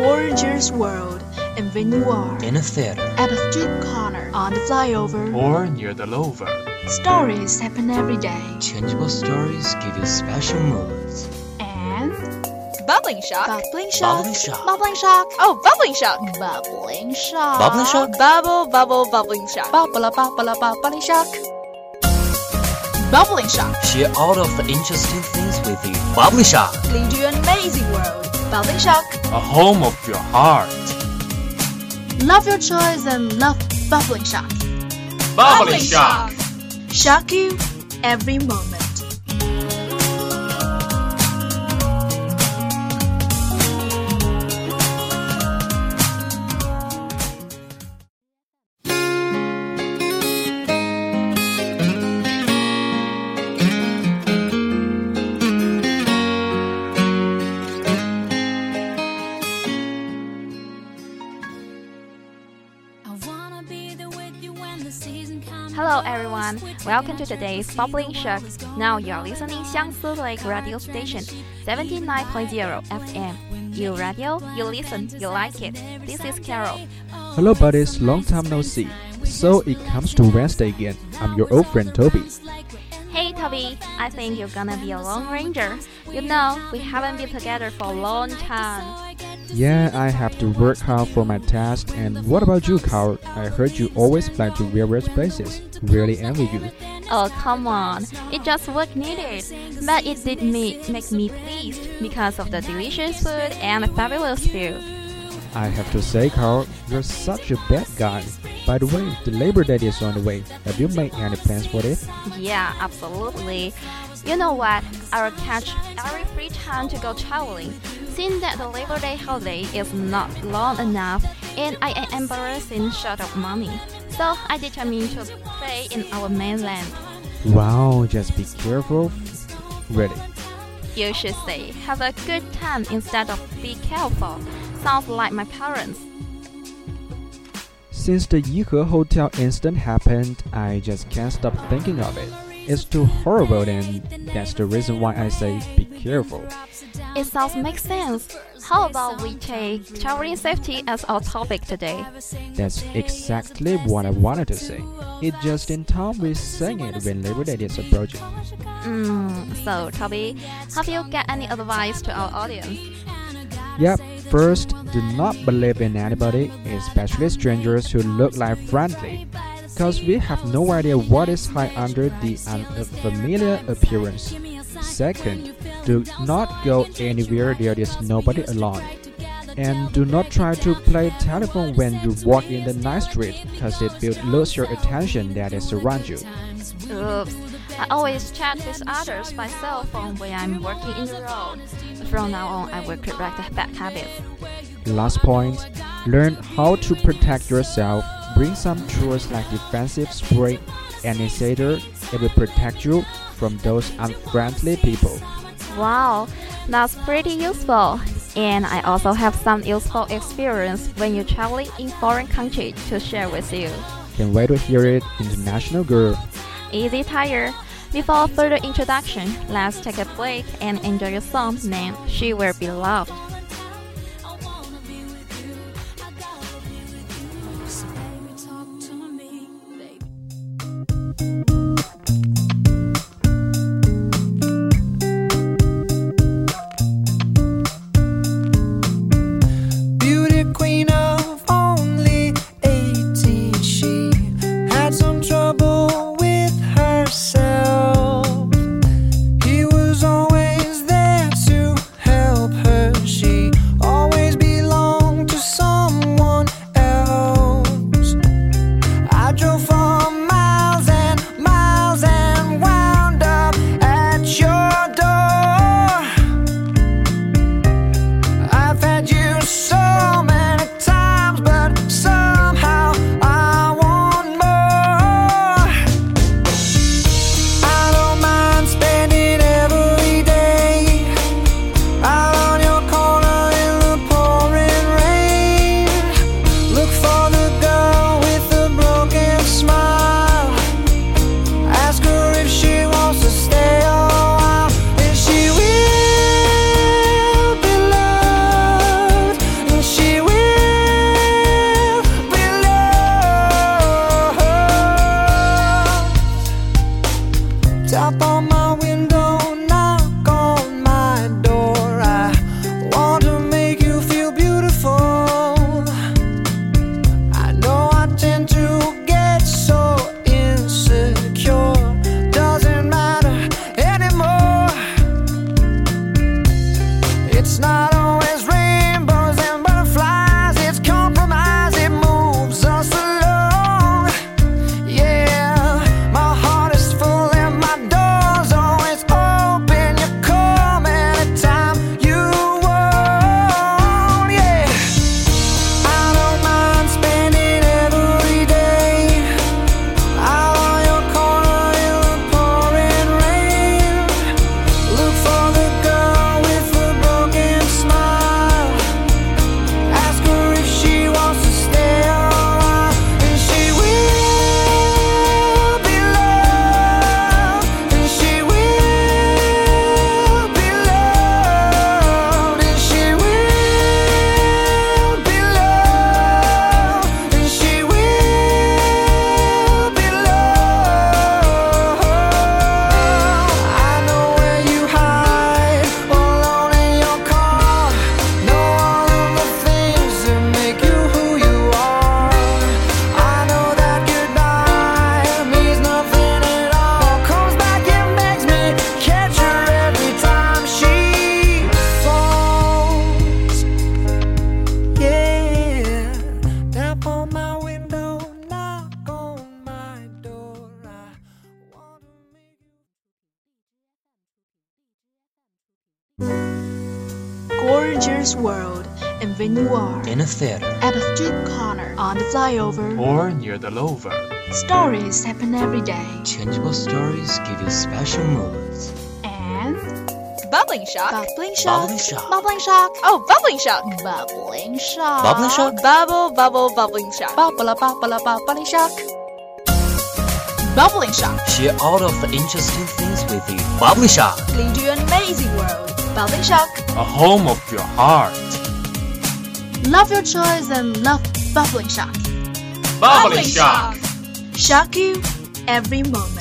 gorgeous world. And when you are in a theater, at a street corner, on the flyover, or near the lover, stories happen every day. Changeable stories give you special moods. And bubbling shock, bubbling shock, bubbling shock, bubbling shock. Oh, bubbling shock, bubbling shock, bubbling shock, bubble, bubble, bubbling shock, bubble, bubble, bubbling shock. Bubbling Shock. Share all of the interesting things with you. Bubbling Shock. Lead you an amazing world. Bubbling Shock. A home of your heart. Love your choice and love Bubbling Shock. Bubbling, Bubbling Shock. Shock you every moment. Welcome to today's Bubbling Shock. Now you are listening to Xiangsi Lake Radio Station, 79.0 FM. You radio, you listen, you like it. This is Carol. Hello buddies, long time no see. So it comes to Wednesday again. I'm your old friend Toby. Hey Toby, I think you're gonna be a Lone Ranger. You know, we haven't been together for a long time. Yeah, I have to work hard for my test. And what about you, Carol? I heard you always fly to various places. Really envy you. Oh, come on. It just what needed. But it did me, make me pleased because of the delicious food and the fabulous view. I have to say, Carol, you're such a bad guy. By the way, the Labor Day is on the way. Have you made any plans for it? Yeah, absolutely. You know what? I will catch every free time to go traveling. Seeing that the Labor Day holiday is not long enough and I am embarrassing short of money, so I determined to stay in our mainland. Wow, just be careful. Really? You should say, have a good time instead of be careful. Sounds like my parents. Since the Yihe Hotel incident happened, I just can't stop thinking of it. It's too horrible, and that's the reason why I say be careful. It sounds makes sense. How about we take traveling safety as our topic today? That's exactly what I wanted to say. It's just in time we sang it when Labor Day is approaching. Mm, so, Toby, have you got any advice to our audience? Yep. First, do not believe in anybody, especially strangers who look like friendly, because we have no idea what is hiding under the unfamiliar appearance. Second, do not go anywhere there is nobody alone. And do not try to play telephone when you walk in the night street, because it will lose your attention that is around you. Oops. I always chat with others by cell phone when I'm working in the road. From now on, I will correct the bad habits. Last point, learn how to protect yourself. Bring some tools like defensive spray and initiator. It will protect you from those unfriendly people. Wow, that's pretty useful. And I also have some useful experience when you're traveling in foreign country to share with you. Can't wait to hear it, international girl. Easy tire. Before further introduction, let's take a break and enjoy a song named She Will Be Loved. Gorgeous world, and when you are In a theater. at a street corner, on the flyover, Or near the lover. stories happen every day. Changeable stories give you special moods. And Bubbling shock. bubbling shock, Bubbling shock. bubbling shock, Oh, bubbling shock. bubbling shock, Bubbling shock? Bubble, bubble, bubbling shock. bubble, bubble, bubbling shock, bubbling shock. Share all of the interesting things with you. Bubbly Shock. Lead you an amazing world. Bubbling shock. A home of your heart. Love your choice and love Bubbling shock. Bubbling shock. Shock you every moment.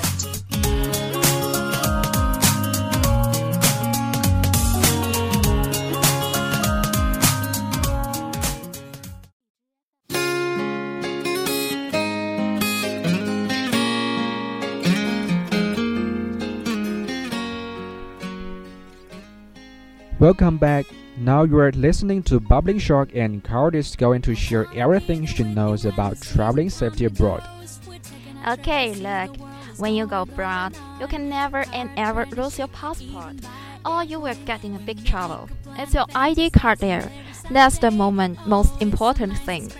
Welcome back. Now you are listening to Bubbling Shock, and Carol is going to share everything she knows about traveling safety abroad. Okay, look. When you go abroad, you can never and ever lose your passport, or you will get in a big trouble. It's your ID card there. That's the moment most important thing.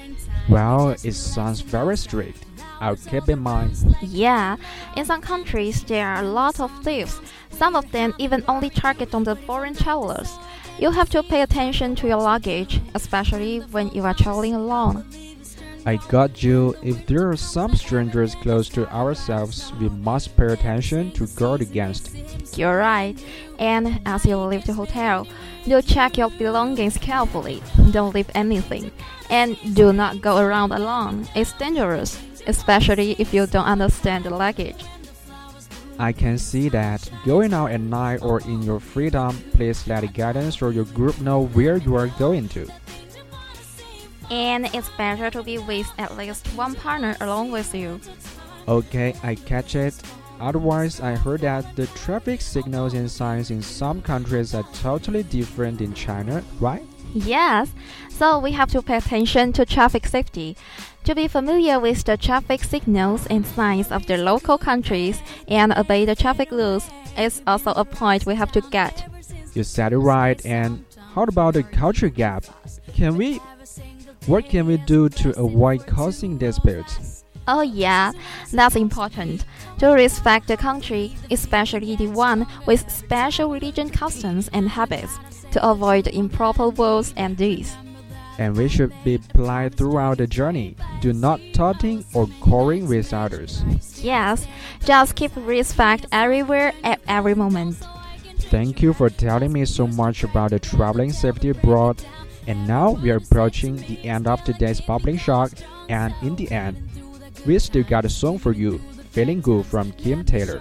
Well, it sounds very strict. I'll keep in mind. Yeah, in some countries there are a lot of thieves. Some of them even only target on the foreign travelers. You have to pay attention to your luggage, especially when you are traveling alone. I got you. If there are some strangers close to ourselves, we must pay attention to guard against. You're right. And as you leave the hotel, do check your belongings carefully. Don't leave anything. And do not go around alone. It's dangerous, especially if you don't understand the luggage. I can see that. Going out at night or in your freedom, please let the guidance or your group know where you are going to. And it's better to be with at least one partner along with you. Okay, I catch it. Otherwise, I heard that the traffic signals and signs in some countries are totally different in China, right? Yes, so we have to pay attention to traffic safety. To be familiar with the traffic signals and signs of the local countries and obey the traffic rules is also a point we have to get. You said it right. And how about the culture gap? Can we what can we do to avoid causing disputes? Oh, yeah, that's important. To respect the country, especially the one with special religion customs and habits, to avoid improper words and deeds. And we should be polite throughout the journey. Do not taunting or quarreling with others. Yes, just keep respect everywhere at every moment. Thank you for telling me so much about the traveling safety abroad. And now we are approaching the end of today's bubbling shock. And in the end, we still got a song for you, Feeling Good from Kim Taylor.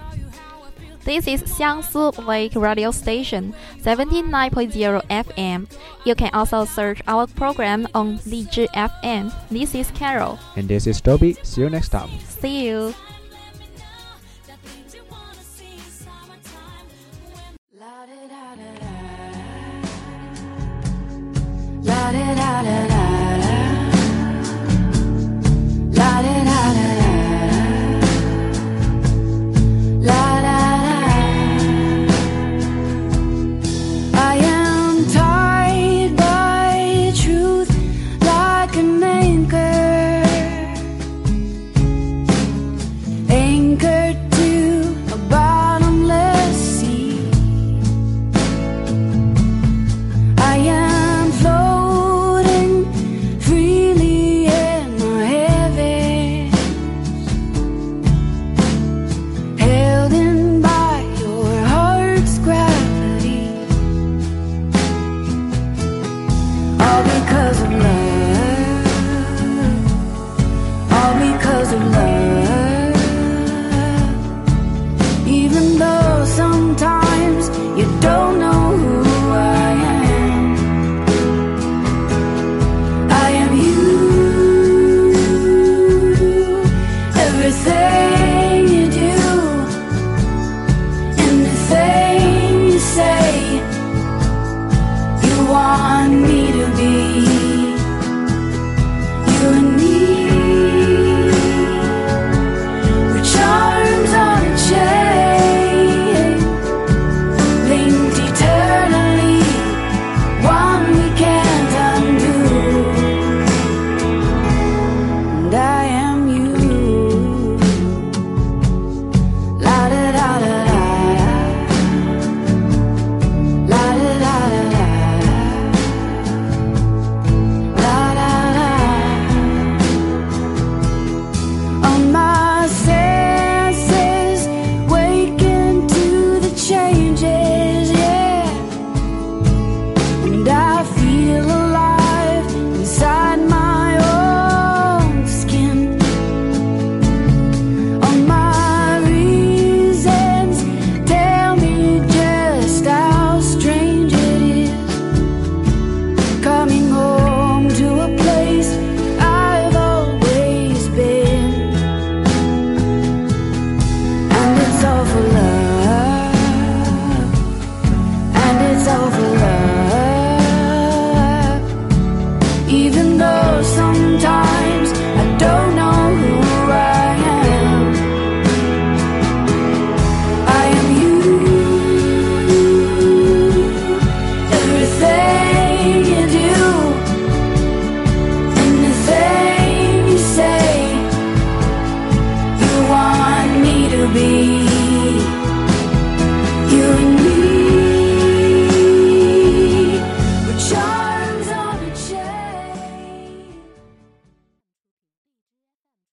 This is Xiangsi Lake Radio Station 79.0 FM. You can also search our program on Lizhi FM. This is Carol. And this is Toby. See you next time. See you. da da da da